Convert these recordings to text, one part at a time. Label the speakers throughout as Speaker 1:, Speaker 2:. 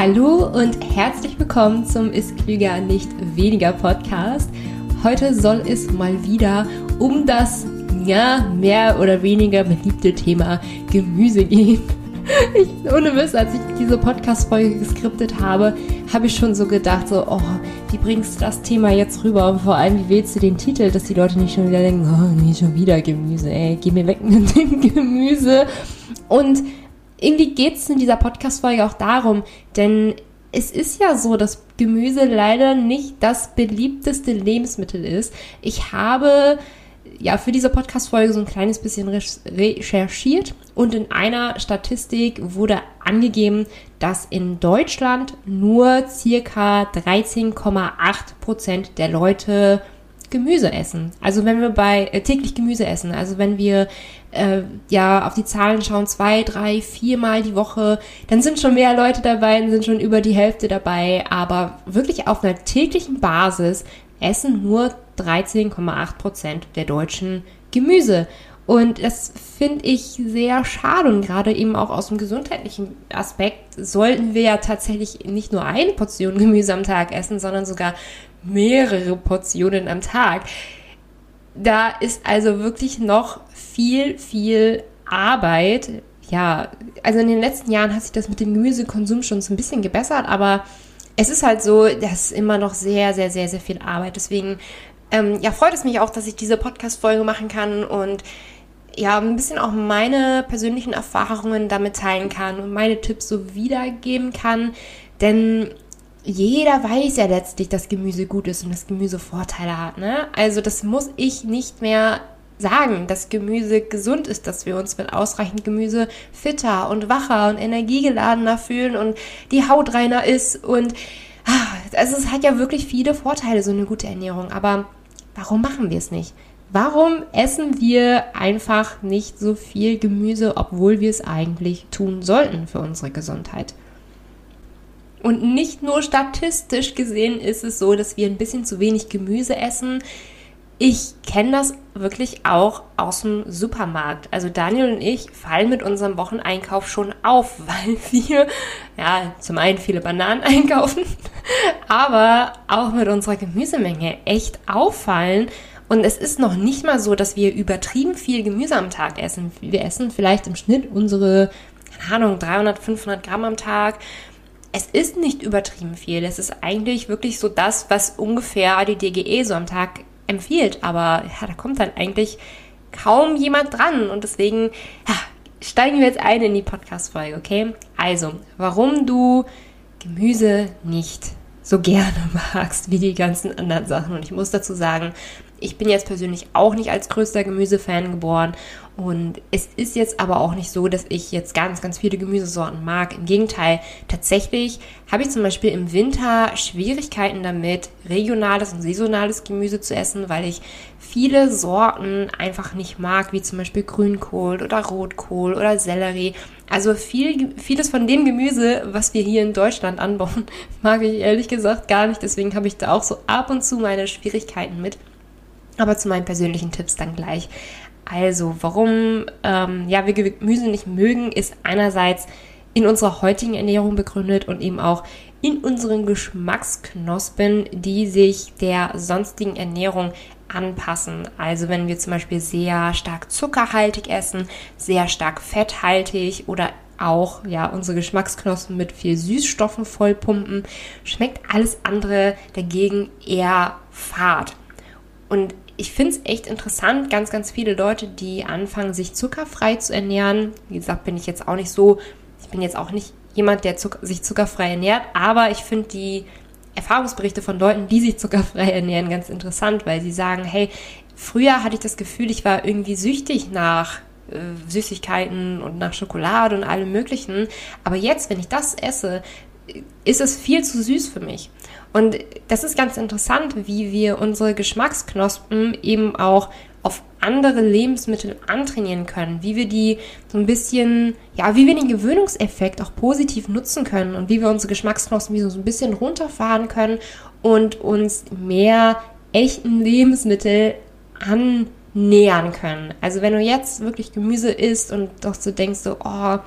Speaker 1: Hallo und herzlich willkommen zum Ist Klüger nicht weniger Podcast. Heute soll es mal wieder um das ja mehr oder weniger beliebte Thema Gemüse gehen. Ich, ohne Mist, als ich diese Podcast-Folge geskriptet habe, habe ich schon so gedacht, so, oh, wie bringst du das Thema jetzt rüber? Und vor allem, wie wählst du den Titel, dass die Leute nicht schon wieder denken, oh, nee, schon wieder Gemüse, ey, geh mir weg mit dem Gemüse. Und irgendwie geht es in dieser Podcast-Folge auch darum, denn es ist ja so, dass Gemüse leider nicht das beliebteste Lebensmittel ist. Ich habe ja für diese Podcast-Folge so ein kleines bisschen recherchiert und in einer Statistik wurde angegeben, dass in Deutschland nur circa 13,8 Prozent der Leute Gemüse essen. Also wenn wir bei äh, täglich Gemüse essen, also wenn wir äh, ja auf die Zahlen schauen, zwei, drei, viermal die Woche, dann sind schon mehr Leute dabei, dann sind schon über die Hälfte dabei. Aber wirklich auf einer täglichen Basis essen nur 13,8 Prozent der Deutschen Gemüse. Und das finde ich sehr schade und gerade eben auch aus dem gesundheitlichen Aspekt sollten wir ja tatsächlich nicht nur eine Portion Gemüse am Tag essen, sondern sogar mehrere Portionen am Tag. Da ist also wirklich noch viel, viel Arbeit. Ja, also in den letzten Jahren hat sich das mit dem Gemüsekonsum schon so ein bisschen gebessert, aber es ist halt so, das ist immer noch sehr, sehr, sehr, sehr viel Arbeit. Deswegen ähm, ja, freut es mich auch, dass ich diese Podcast-Folge machen kann und ja, ein bisschen auch meine persönlichen Erfahrungen damit teilen kann und meine Tipps so wiedergeben kann. Denn jeder weiß ja letztlich, dass Gemüse gut ist und dass Gemüse Vorteile hat. Ne? Also das muss ich nicht mehr sagen, dass Gemüse gesund ist, dass wir uns mit ausreichend Gemüse fitter und wacher und energiegeladener fühlen und die Haut reiner ist. Und ah, also es hat ja wirklich viele Vorteile, so eine gute Ernährung. Aber warum machen wir es nicht? Warum essen wir einfach nicht so viel Gemüse, obwohl wir es eigentlich tun sollten für unsere Gesundheit? Und nicht nur statistisch gesehen ist es so, dass wir ein bisschen zu wenig Gemüse essen. Ich kenne das wirklich auch aus dem Supermarkt. Also Daniel und ich fallen mit unserem Wocheneinkauf schon auf, weil wir ja zum einen viele Bananen einkaufen, aber auch mit unserer Gemüsemenge echt auffallen und es ist noch nicht mal so, dass wir übertrieben viel Gemüse am Tag essen. Wir essen vielleicht im Schnitt unsere, keine Ahnung, 300, 500 Gramm am Tag. Es ist nicht übertrieben viel. Es ist eigentlich wirklich so das, was ungefähr die DGE so am Tag empfiehlt. Aber ja, da kommt dann eigentlich kaum jemand dran. Und deswegen ja, steigen wir jetzt ein in die Podcast-Folge, okay? Also, warum du Gemüse nicht so gerne magst wie die ganzen anderen Sachen. Und ich muss dazu sagen, ich bin jetzt persönlich auch nicht als größter Gemüsefan geboren und es ist jetzt aber auch nicht so, dass ich jetzt ganz, ganz viele Gemüsesorten mag. Im Gegenteil, tatsächlich habe ich zum Beispiel im Winter Schwierigkeiten damit, regionales und saisonales Gemüse zu essen, weil ich viele Sorten einfach nicht mag, wie zum Beispiel Grünkohl oder Rotkohl oder Sellerie. Also viel, vieles von dem Gemüse, was wir hier in Deutschland anbauen, mag ich ehrlich gesagt gar nicht. Deswegen habe ich da auch so ab und zu meine Schwierigkeiten mit. Aber zu meinen persönlichen Tipps dann gleich. Also, warum ähm, ja, wir Gemüse nicht mögen, ist einerseits in unserer heutigen Ernährung begründet und eben auch in unseren Geschmacksknospen, die sich der sonstigen Ernährung anpassen. Also wenn wir zum Beispiel sehr stark zuckerhaltig essen, sehr stark fetthaltig oder auch ja unsere Geschmacksknospen mit viel Süßstoffen vollpumpen, schmeckt alles andere dagegen eher fad. Und ich finde es echt interessant, ganz, ganz viele Leute, die anfangen, sich zuckerfrei zu ernähren. Wie gesagt, bin ich jetzt auch nicht so, ich bin jetzt auch nicht jemand, der Zucker, sich zuckerfrei ernährt, aber ich finde die Erfahrungsberichte von Leuten, die sich zuckerfrei ernähren, ganz interessant, weil sie sagen, hey, früher hatte ich das Gefühl, ich war irgendwie süchtig nach äh, Süßigkeiten und nach Schokolade und allem Möglichen, aber jetzt, wenn ich das esse, ist es viel zu süß für mich. Und das ist ganz interessant, wie wir unsere Geschmacksknospen eben auch auf andere Lebensmittel antrainieren können, wie wir die so ein bisschen, ja, wie wir den Gewöhnungseffekt auch positiv nutzen können und wie wir unsere Geschmacksknospen so ein bisschen runterfahren können und uns mehr echten Lebensmittel annähern können. Also wenn du jetzt wirklich Gemüse isst und doch so denkst so, oh,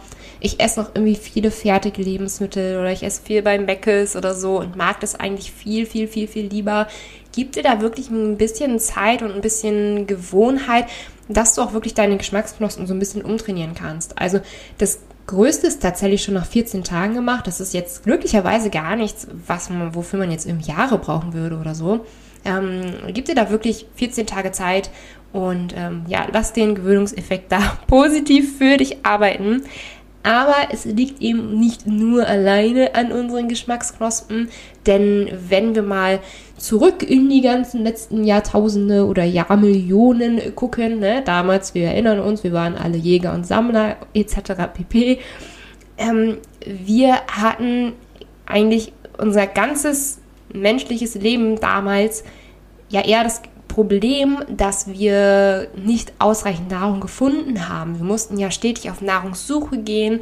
Speaker 1: ich esse noch irgendwie viele fertige Lebensmittel oder ich esse viel beim Meckes oder so und mag das eigentlich viel, viel, viel, viel lieber. Gib dir da wirklich ein bisschen Zeit und ein bisschen Gewohnheit, dass du auch wirklich deine Geschmacksknospen so ein bisschen umtrainieren kannst. Also das Größte ist tatsächlich schon nach 14 Tagen gemacht. Das ist jetzt glücklicherweise gar nichts, was man, wofür man jetzt im Jahre brauchen würde oder so. Ähm, gib dir da wirklich 14 Tage Zeit und ähm, ja, lass den Gewöhnungseffekt da positiv für dich arbeiten. Aber es liegt eben nicht nur alleine an unseren Geschmacksknospen, denn wenn wir mal zurück in die ganzen letzten Jahrtausende oder Jahrmillionen gucken, ne, damals, wir erinnern uns, wir waren alle Jäger und Sammler etc. pp. Ähm, wir hatten eigentlich unser ganzes menschliches Leben damals ja eher das Problem, dass wir nicht ausreichend Nahrung gefunden haben. Wir mussten ja stetig auf Nahrungssuche gehen.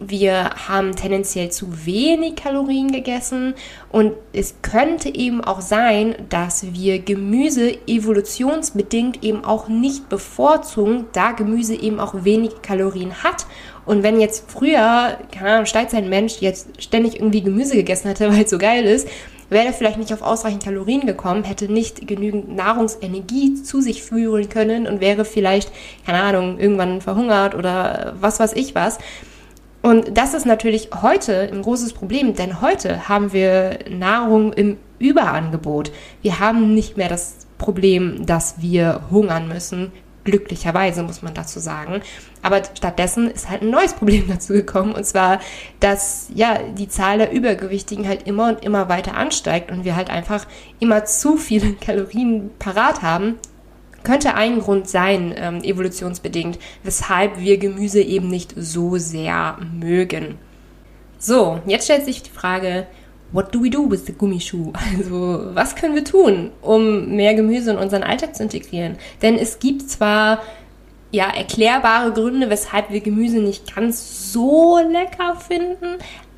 Speaker 1: Wir haben tendenziell zu wenig Kalorien gegessen und es könnte eben auch sein, dass wir Gemüse evolutionsbedingt eben auch nicht bevorzugen, da Gemüse eben auch wenig Kalorien hat. Und wenn jetzt früher, keine Ahnung, Steinzeit-Mensch jetzt ständig irgendwie Gemüse gegessen hätte, weil es so geil ist, wäre vielleicht nicht auf ausreichend Kalorien gekommen, hätte nicht genügend Nahrungsenergie zu sich führen können und wäre vielleicht, keine Ahnung, irgendwann verhungert oder was weiß ich was. Und das ist natürlich heute ein großes Problem, denn heute haben wir Nahrung im Überangebot. Wir haben nicht mehr das Problem, dass wir hungern müssen glücklicherweise muss man dazu sagen. Aber stattdessen ist halt ein neues Problem dazu gekommen und zwar, dass ja die Zahl der Übergewichtigen halt immer und immer weiter ansteigt und wir halt einfach immer zu viele Kalorien parat haben. Könnte ein Grund sein, ähm, evolutionsbedingt, weshalb wir Gemüse eben nicht so sehr mögen. So, jetzt stellt sich die Frage, what do we do with the Gummischuh? Also, was können wir tun, um mehr Gemüse in unseren Alltag zu integrieren? Denn es gibt zwar ja erklärbare Gründe, weshalb wir Gemüse nicht ganz so lecker finden,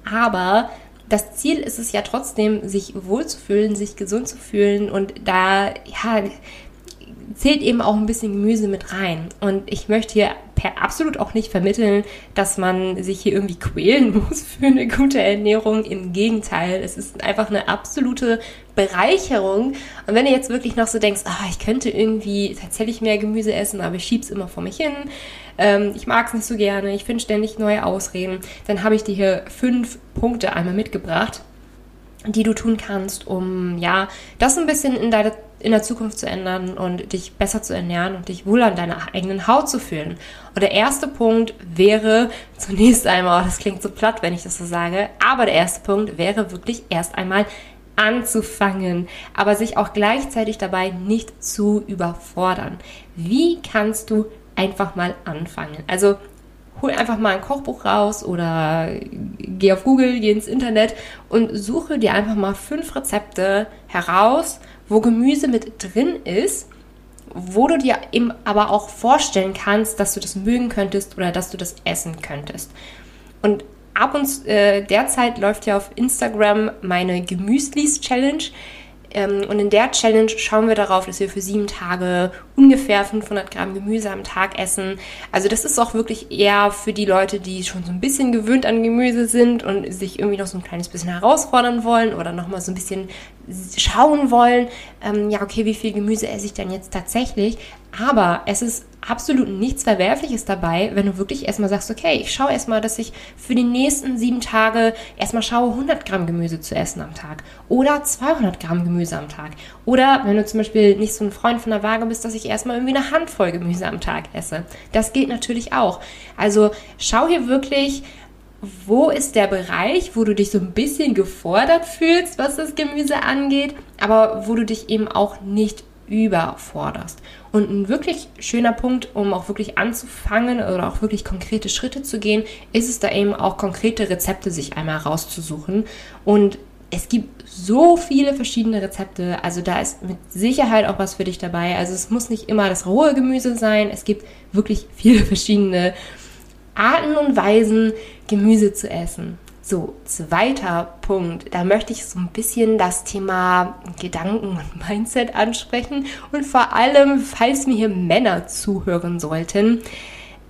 Speaker 1: aber das Ziel ist es ja trotzdem, sich wohlzufühlen, sich gesund zu fühlen und da ja zählt eben auch ein bisschen Gemüse mit rein. Und ich möchte hier per absolut auch nicht vermitteln, dass man sich hier irgendwie quälen muss für eine gute Ernährung. Im Gegenteil, es ist einfach eine absolute Bereicherung. Und wenn du jetzt wirklich noch so denkst, ah, ich könnte irgendwie tatsächlich mehr Gemüse essen, aber ich schieb's immer vor mich hin, ähm, ich mag es nicht so gerne, ich finde ständig neue Ausreden, dann habe ich dir hier fünf Punkte einmal mitgebracht, die du tun kannst, um ja das ein bisschen in deine in der Zukunft zu ändern und dich besser zu ernähren und dich wohl an deiner eigenen Haut zu fühlen. Und der erste Punkt wäre zunächst einmal, oh, das klingt so platt, wenn ich das so sage, aber der erste Punkt wäre wirklich erst einmal anzufangen, aber sich auch gleichzeitig dabei nicht zu überfordern. Wie kannst du einfach mal anfangen? Also hol einfach mal ein Kochbuch raus oder geh auf Google, geh ins Internet und suche dir einfach mal fünf Rezepte heraus, wo Gemüse mit drin ist, wo du dir eben aber auch vorstellen kannst, dass du das mögen könntest oder dass du das essen könntest. Und ab und äh, derzeit läuft ja auf Instagram meine Gemüslis Challenge. Ähm, und in der Challenge schauen wir darauf, dass wir für sieben Tage ungefähr 500 Gramm Gemüse am Tag essen. Also das ist auch wirklich eher für die Leute, die schon so ein bisschen gewöhnt an Gemüse sind und sich irgendwie noch so ein kleines bisschen herausfordern wollen oder nochmal so ein bisschen schauen wollen, ähm, ja, okay, wie viel Gemüse esse ich denn jetzt tatsächlich? Aber es ist absolut nichts Verwerfliches dabei, wenn du wirklich erstmal sagst, okay, ich schaue erstmal, dass ich für die nächsten sieben Tage erstmal schaue, 100 Gramm Gemüse zu essen am Tag oder 200 Gramm Gemüse am Tag. Oder wenn du zum Beispiel nicht so ein Freund von der Waage bist, dass ich erstmal irgendwie eine Handvoll Gemüse am Tag esse. Das geht natürlich auch. Also schau hier wirklich, wo ist der Bereich, wo du dich so ein bisschen gefordert fühlst, was das Gemüse angeht, aber wo du dich eben auch nicht überforderst. Und ein wirklich schöner Punkt, um auch wirklich anzufangen oder auch wirklich konkrete Schritte zu gehen, ist es da eben auch konkrete Rezepte sich einmal rauszusuchen. Und es gibt so viele verschiedene Rezepte, also da ist mit Sicherheit auch was für dich dabei. Also es muss nicht immer das rohe Gemüse sein, es gibt wirklich viele verschiedene Arten und Weisen, Gemüse zu essen. So, zweiter Punkt. Da möchte ich so ein bisschen das Thema Gedanken und Mindset ansprechen. Und vor allem, falls mir hier Männer zuhören sollten,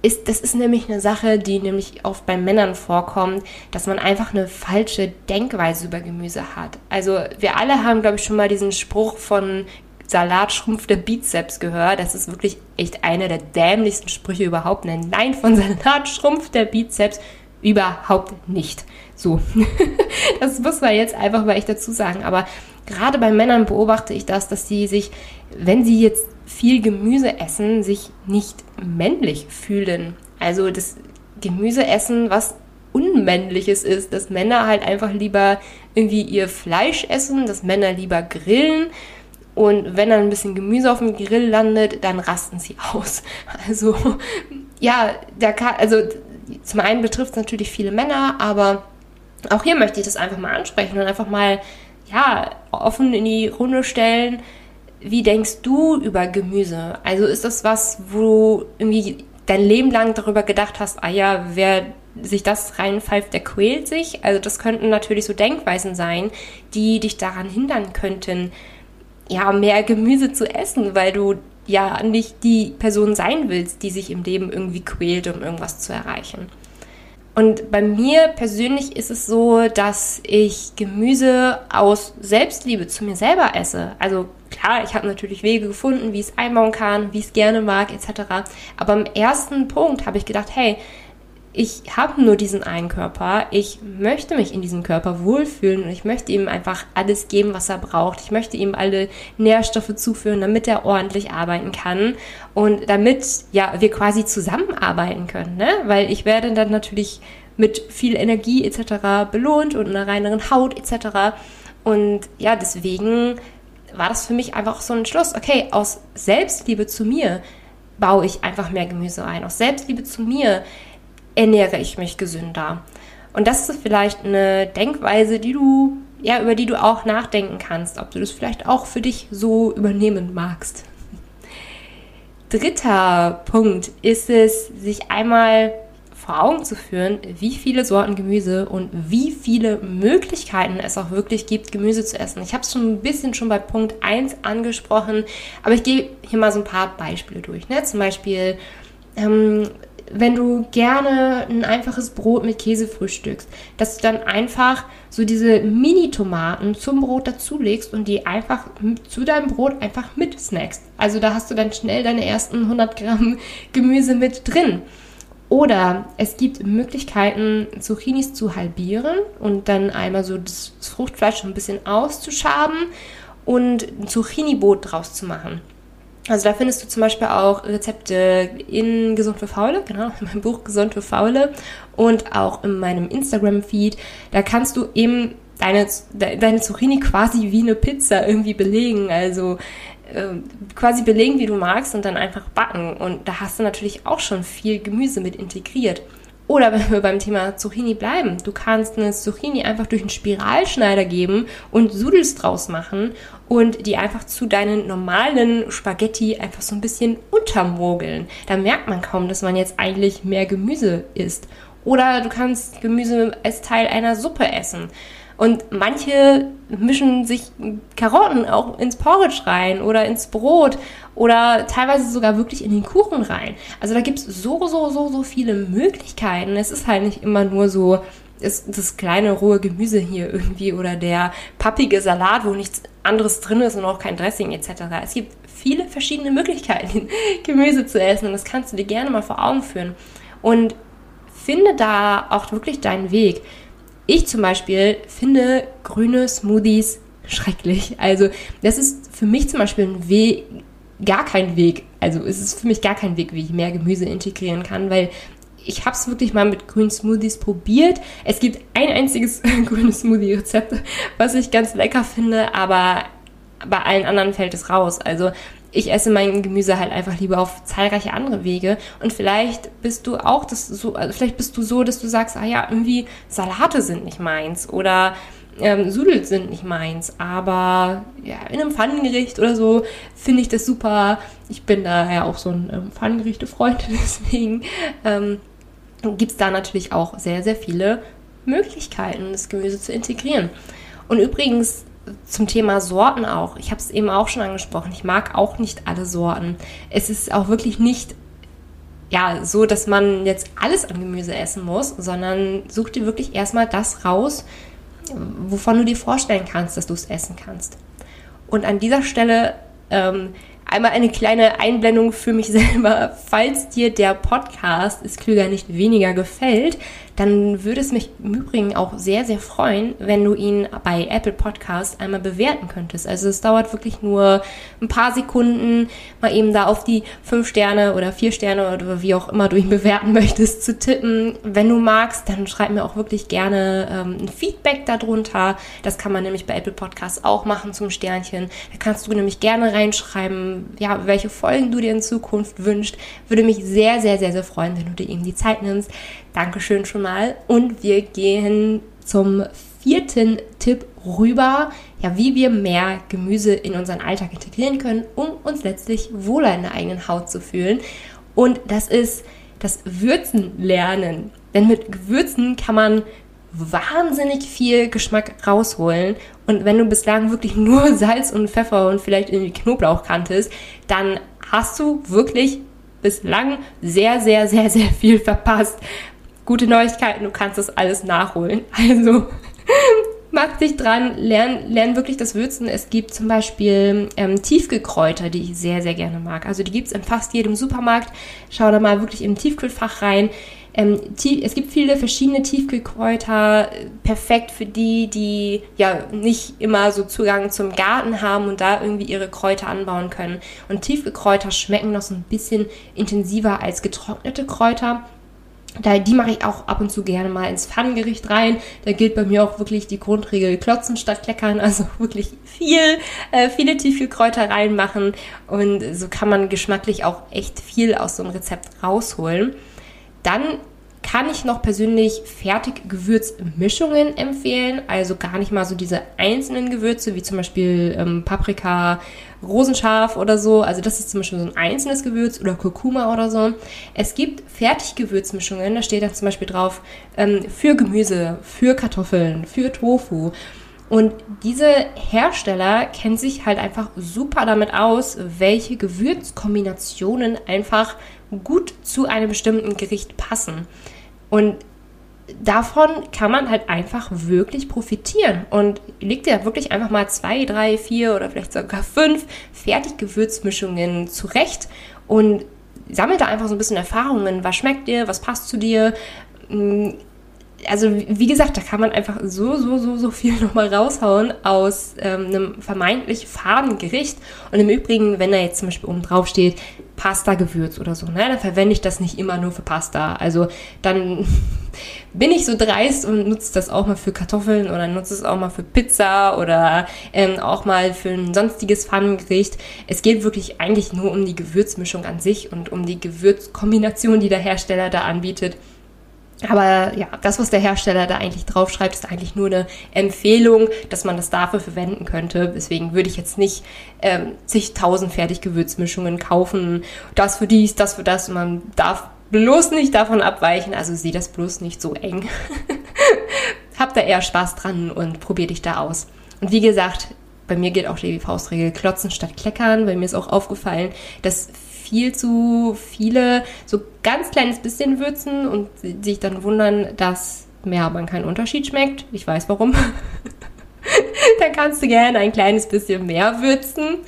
Speaker 1: ist, das ist nämlich eine Sache, die nämlich oft bei Männern vorkommt, dass man einfach eine falsche Denkweise über Gemüse hat. Also wir alle haben, glaube ich, schon mal diesen Spruch von Salat schrumpft der Bizeps gehört. Das ist wirklich echt einer der dämlichsten Sprüche überhaupt. Nein, von Salat schrumpft der Bizeps überhaupt nicht. So, das muss man jetzt einfach mal echt dazu sagen. Aber gerade bei Männern beobachte ich das, dass sie sich, wenn sie jetzt viel Gemüse essen, sich nicht männlich fühlen. Also das Gemüse essen, was Unmännliches ist, dass Männer halt einfach lieber irgendwie ihr Fleisch essen, dass Männer lieber grillen. Und wenn dann ein bisschen Gemüse auf dem Grill landet, dann rasten sie aus. Also, ja, der kann, also zum einen betrifft es natürlich viele Männer, aber auch hier möchte ich das einfach mal ansprechen und einfach mal, ja, offen in die Runde stellen wie denkst du über Gemüse? Also ist das was, wo du irgendwie dein Leben lang darüber gedacht hast, ah ja, wer sich das reinpfeift, der quält sich? Also das könnten natürlich so Denkweisen sein, die dich daran hindern könnten, ja, mehr Gemüse zu essen, weil du ja nicht die Person sein willst, die sich im Leben irgendwie quält, um irgendwas zu erreichen. Und bei mir persönlich ist es so, dass ich Gemüse aus Selbstliebe zu mir selber esse. Also klar, ich habe natürlich Wege gefunden, wie ich es einbauen kann, wie ich es gerne mag, etc. Aber im ersten Punkt habe ich gedacht, hey, ich habe nur diesen einen Körper, ich möchte mich in diesem Körper wohlfühlen und ich möchte ihm einfach alles geben, was er braucht. Ich möchte ihm alle Nährstoffe zuführen, damit er ordentlich arbeiten kann und damit ja wir quasi zusammenarbeiten können, ne? Weil ich werde dann natürlich mit viel Energie etc. belohnt und einer reineren Haut etc. Und ja, deswegen war das für mich einfach so ein Schluss. Okay, aus Selbstliebe zu mir baue ich einfach mehr Gemüse ein. Aus Selbstliebe zu mir ernähre ich mich gesünder. Und das ist vielleicht eine Denkweise, die du, ja, über die du auch nachdenken kannst, ob du das vielleicht auch für dich so übernehmen magst. Dritter Punkt ist es, sich einmal vor Augen zu führen, wie viele Sorten Gemüse und wie viele Möglichkeiten es auch wirklich gibt, Gemüse zu essen. Ich habe es schon ein bisschen schon bei Punkt 1 angesprochen, aber ich gehe hier mal so ein paar Beispiele durch. Ne? Zum Beispiel ähm, wenn du gerne ein einfaches Brot mit Käse frühstückst, dass du dann einfach so diese Mini-Tomaten zum Brot dazulegst und die einfach zu deinem Brot einfach mit snackst. Also da hast du dann schnell deine ersten 100 Gramm Gemüse mit drin. Oder es gibt Möglichkeiten, Zucchinis zu halbieren und dann einmal so das Fruchtfleisch ein bisschen auszuschaben und ein Zucchini-Boot draus zu machen. Also da findest du zum Beispiel auch Rezepte in Gesund für Faule, genau, in meinem Buch Gesund für Faule und auch in meinem Instagram-Feed. Da kannst du eben deine, deine Zucchini quasi wie eine Pizza irgendwie belegen. Also äh, quasi belegen, wie du magst und dann einfach backen. Und da hast du natürlich auch schon viel Gemüse mit integriert. Oder wenn wir beim Thema Zucchini bleiben, du kannst eine Zucchini einfach durch einen Spiralschneider geben und Sudels draus machen und die einfach zu deinen normalen Spaghetti einfach so ein bisschen untermogeln. Da merkt man kaum, dass man jetzt eigentlich mehr Gemüse isst. Oder du kannst Gemüse als Teil einer Suppe essen. Und manche mischen sich Karotten auch ins Porridge rein oder ins Brot oder teilweise sogar wirklich in den Kuchen rein. Also da gibt es so, so, so, so viele Möglichkeiten. Es ist halt nicht immer nur so das, das kleine rohe Gemüse hier irgendwie oder der pappige Salat, wo nichts anderes drin ist und auch kein Dressing etc. Es gibt viele verschiedene Möglichkeiten, Gemüse zu essen und das kannst du dir gerne mal vor Augen führen. Und finde da auch wirklich deinen Weg. Ich zum Beispiel finde grüne Smoothies schrecklich. Also das ist für mich zum Beispiel ein Weg, gar kein Weg. Also es ist für mich gar kein Weg, wie ich mehr Gemüse integrieren kann, weil ich habe es wirklich mal mit grünen Smoothies probiert. Es gibt ein einziges grünes Smoothie-Rezept, was ich ganz lecker finde, aber bei allen anderen fällt es raus. Also ich esse mein Gemüse halt einfach lieber auf zahlreiche andere Wege. Und vielleicht bist du auch das so, also vielleicht bist du so, dass du sagst, ah ja, irgendwie Salate sind nicht meins oder ähm, Sudels sind nicht meins. Aber ja, in einem Pfannengericht oder so finde ich das super. Ich bin da ja auch so ein ähm, Pfannengerichte-Freund, deswegen ähm, gibt es da natürlich auch sehr, sehr viele Möglichkeiten, das Gemüse zu integrieren. Und übrigens, zum Thema Sorten auch. Ich habe es eben auch schon angesprochen. Ich mag auch nicht alle Sorten. Es ist auch wirklich nicht ja, so, dass man jetzt alles an Gemüse essen muss, sondern such dir wirklich erstmal das raus, wovon du dir vorstellen kannst, dass du es essen kannst. Und an dieser Stelle ähm, Einmal eine kleine Einblendung für mich selber. Falls dir der Podcast ist klüger nicht weniger gefällt, dann würde es mich im Übrigen auch sehr, sehr freuen, wenn du ihn bei Apple Podcast einmal bewerten könntest. Also es dauert wirklich nur ein paar Sekunden, mal eben da auf die fünf Sterne oder vier Sterne oder wie auch immer du ihn bewerten möchtest zu tippen. Wenn du magst, dann schreib mir auch wirklich gerne ähm, ein Feedback darunter. Das kann man nämlich bei Apple Podcast auch machen zum Sternchen. Da kannst du nämlich gerne reinschreiben, ja, welche Folgen du dir in Zukunft wünschst. Würde mich sehr, sehr, sehr, sehr freuen, wenn du dir eben die Zeit nimmst. Dankeschön schon mal. Und wir gehen zum vierten Tipp rüber, ja, wie wir mehr Gemüse in unseren Alltag integrieren können, um uns letztlich wohler in der eigenen Haut zu fühlen. Und das ist das Würzen lernen. Denn mit Gewürzen kann man wahnsinnig viel Geschmack rausholen. Und wenn du bislang wirklich nur Salz und Pfeffer und vielleicht irgendwie Knoblauch kanntest, dann hast du wirklich bislang sehr, sehr, sehr, sehr viel verpasst gute Neuigkeiten, du kannst das alles nachholen. Also mach dich dran, lern, lern wirklich das Würzen. Es gibt zum Beispiel ähm, Tiefkühlkräuter, die ich sehr, sehr gerne mag. Also die gibt es in fast jedem Supermarkt. Schau da mal wirklich im Tiefkühlfach rein. Ähm, es gibt viele verschiedene Tiefkühlkräuter, perfekt für die, die ja nicht immer so Zugang zum Garten haben und da irgendwie ihre Kräuter anbauen können. Und Tiefkühlkräuter schmecken noch so ein bisschen intensiver als getrocknete Kräuter. Da, die mache ich auch ab und zu gerne mal ins Pfannengericht rein. Da gilt bei mir auch wirklich die Grundregel klotzen statt kleckern. Also wirklich viel, äh, viele Tiefkühlkräuter reinmachen. Und so kann man geschmacklich auch echt viel aus so einem Rezept rausholen. Dann kann ich noch persönlich Fertiggewürzmischungen empfehlen. Also gar nicht mal so diese einzelnen Gewürze, wie zum Beispiel ähm, Paprika, Rosenscharf oder so. Also das ist zum Beispiel so ein einzelnes Gewürz oder Kurkuma oder so. Es gibt Fertiggewürzmischungen, da steht dann zum Beispiel drauf ähm, für Gemüse, für Kartoffeln, für Tofu. Und diese Hersteller kennen sich halt einfach super damit aus, welche Gewürzkombinationen einfach gut zu einem bestimmten Gericht passen. Und davon kann man halt einfach wirklich profitieren und leg dir wirklich einfach mal zwei, drei, vier oder vielleicht sogar fünf Fertiggewürzmischungen zurecht und sammelt da einfach so ein bisschen Erfahrungen. Was schmeckt dir? Was passt zu dir? also wie gesagt, da kann man einfach so, so, so, so viel nochmal raushauen aus ähm, einem vermeintlich faden Gericht. Und im Übrigen, wenn da jetzt zum Beispiel oben drauf steht, Pasta-Gewürz oder so, ne, dann verwende ich das nicht immer nur für Pasta. Also dann bin ich so dreist und nutze das auch mal für Kartoffeln oder nutze es auch mal für Pizza oder ähm, auch mal für ein sonstiges Pfannengericht. Es geht wirklich eigentlich nur um die Gewürzmischung an sich und um die Gewürzkombination, die der Hersteller da anbietet. Aber ja, das, was der Hersteller da eigentlich draufschreibt, ist eigentlich nur eine Empfehlung, dass man das dafür verwenden könnte. Deswegen würde ich jetzt nicht ähm, zigtausend Fertiggewürzmischungen kaufen. Das für dies, das für das. Man darf bloß nicht davon abweichen. Also sieh das bloß nicht so eng. Hab da eher Spaß dran und probier dich da aus. Und wie gesagt, bei mir gilt auch die Faustregel klotzen statt kleckern. Bei mir ist auch aufgefallen, dass viel zu viele so ganz kleines bisschen würzen und sich dann wundern, dass mehr aber keinen Unterschied schmeckt. Ich weiß warum. dann kannst du gerne ein kleines bisschen mehr würzen.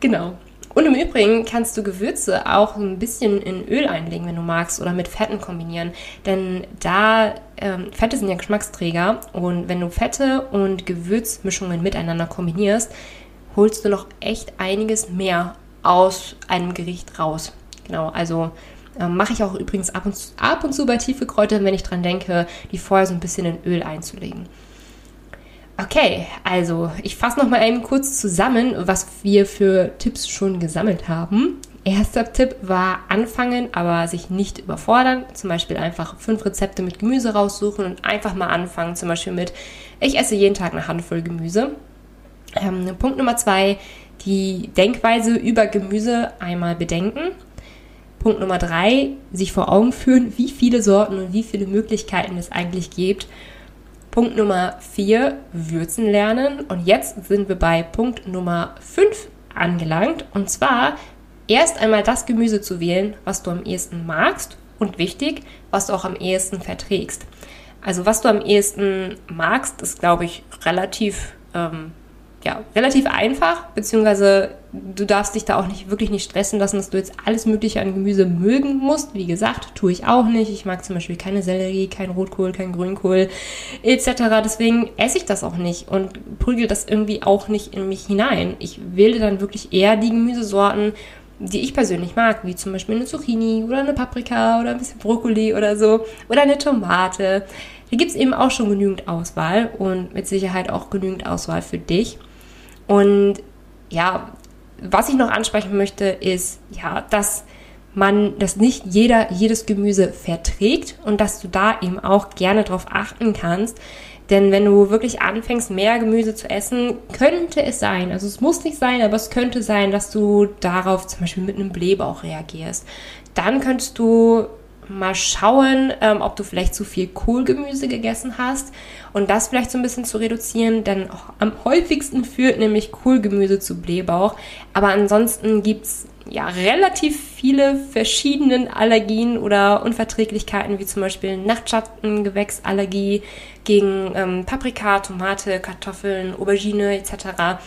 Speaker 1: Genau. Und im Übrigen kannst du Gewürze auch ein bisschen in Öl einlegen, wenn du magst, oder mit Fetten kombinieren. Denn da ähm, Fette sind ja Geschmacksträger und wenn du Fette und Gewürzmischungen miteinander kombinierst, holst du noch echt einiges mehr aus einem Gericht raus. Genau, also äh, mache ich auch übrigens ab und, zu, ab und zu bei tiefe Kräutern, wenn ich dran denke, die vorher so ein bisschen in Öl einzulegen. Okay, also ich fasse noch mal eben kurz zusammen, was wir für Tipps schon gesammelt haben. Erster Tipp war anfangen, aber sich nicht überfordern. Zum Beispiel einfach fünf Rezepte mit Gemüse raussuchen und einfach mal anfangen. Zum Beispiel mit, ich esse jeden Tag eine Handvoll Gemüse. Ähm, Punkt Nummer zwei, die Denkweise über Gemüse einmal bedenken. Punkt Nummer drei, sich vor Augen führen, wie viele Sorten und wie viele Möglichkeiten es eigentlich gibt. Punkt Nummer vier, würzen lernen. Und jetzt sind wir bei Punkt Nummer fünf angelangt. Und zwar erst einmal das Gemüse zu wählen, was du am ehesten magst und wichtig, was du auch am ehesten verträgst. Also was du am ehesten magst, ist, glaube ich, relativ ähm, ja, relativ einfach, beziehungsweise du darfst dich da auch nicht wirklich nicht stressen lassen, dass du jetzt alles Mögliche an Gemüse mögen musst. Wie gesagt, tue ich auch nicht. Ich mag zum Beispiel keine Sellerie, kein Rotkohl, kein Grünkohl etc. Deswegen esse ich das auch nicht und prügel das irgendwie auch nicht in mich hinein. Ich wähle dann wirklich eher die Gemüsesorten, die ich persönlich mag, wie zum Beispiel eine Zucchini oder eine Paprika oder ein bisschen Brokkoli oder so oder eine Tomate. Da gibt es eben auch schon genügend Auswahl und mit Sicherheit auch genügend Auswahl für dich. Und ja, was ich noch ansprechen möchte, ist ja, dass man, dass nicht jeder jedes Gemüse verträgt und dass du da eben auch gerne drauf achten kannst. Denn wenn du wirklich anfängst, mehr Gemüse zu essen, könnte es sein, also es muss nicht sein, aber es könnte sein, dass du darauf zum Beispiel mit einem Blähbauch reagierst. Dann könntest du mal schauen, ähm, ob du vielleicht zu viel Kohlgemüse gegessen hast und das vielleicht so ein bisschen zu reduzieren, denn am häufigsten führt nämlich Kohlgemüse zu Blähbauch. Aber ansonsten gibt es ja relativ viele verschiedene Allergien oder Unverträglichkeiten, wie zum Beispiel Nachtschattengewächsallergie gegen ähm, Paprika, Tomate, Kartoffeln, Aubergine etc.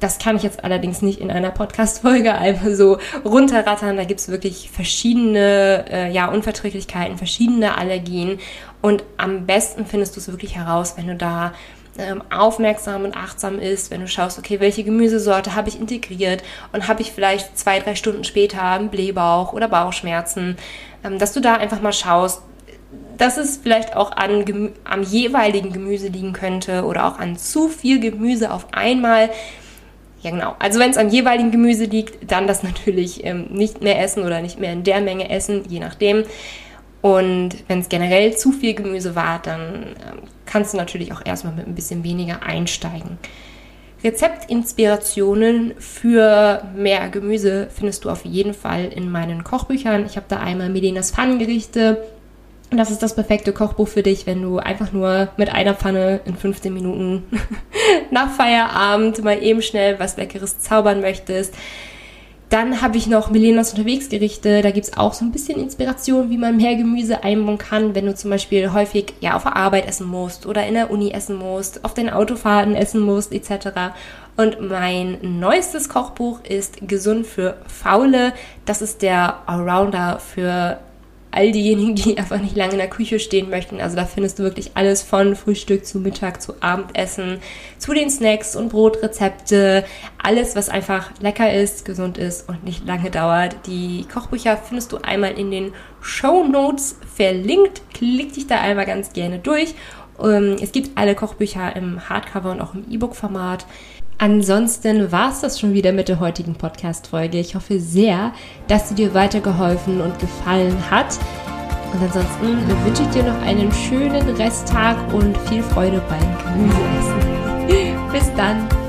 Speaker 1: Das kann ich jetzt allerdings nicht in einer Podcast-Folge einfach so runterrattern. Da gibt es wirklich verschiedene äh, ja, Unverträglichkeiten, verschiedene Allergien. Und am besten findest du es wirklich heraus, wenn du da ähm, aufmerksam und achtsam isst, wenn du schaust, okay, welche Gemüsesorte habe ich integriert und habe ich vielleicht zwei, drei Stunden später einen Blähbauch oder Bauchschmerzen, ähm, dass du da einfach mal schaust, dass es vielleicht auch an, am jeweiligen Gemüse liegen könnte oder auch an zu viel Gemüse auf einmal. Ja, genau. Also wenn es am jeweiligen Gemüse liegt, dann das natürlich ähm, nicht mehr essen oder nicht mehr in der Menge essen, je nachdem. Und wenn es generell zu viel Gemüse war, dann ähm, kannst du natürlich auch erstmal mit ein bisschen weniger einsteigen. Rezeptinspirationen für mehr Gemüse findest du auf jeden Fall in meinen Kochbüchern. Ich habe da einmal Melenas Pfannengerichte, das ist das perfekte Kochbuch für dich, wenn du einfach nur mit einer Pfanne in 15 Minuten nach Feierabend mal eben schnell was Leckeres zaubern möchtest. Dann habe ich noch Melenas Unterwegsgerichte. Da gibt es auch so ein bisschen Inspiration, wie man mehr Gemüse einbauen kann, wenn du zum Beispiel häufig ja auf der Arbeit essen musst oder in der Uni essen musst, auf den Autofahrten essen musst, etc. Und mein neuestes Kochbuch ist Gesund für Faule. Das ist der Allrounder für all diejenigen, die einfach nicht lange in der Küche stehen möchten. Also da findest du wirklich alles von Frühstück zu Mittag zu Abendessen, zu den Snacks und Brotrezepte, alles, was einfach lecker ist, gesund ist und nicht lange dauert. Die Kochbücher findest du einmal in den Show Notes verlinkt. Klick dich da einmal ganz gerne durch. Ähm, es gibt alle Kochbücher im Hardcover und auch im E-Book-Format. Ansonsten war es das schon wieder mit der heutigen Podcast-Folge. Ich hoffe sehr, dass sie dir weitergeholfen und gefallen hat. Und ansonsten wünsche ich dir noch einen schönen Resttag und viel Freude beim Gemüseessen. Bis dann!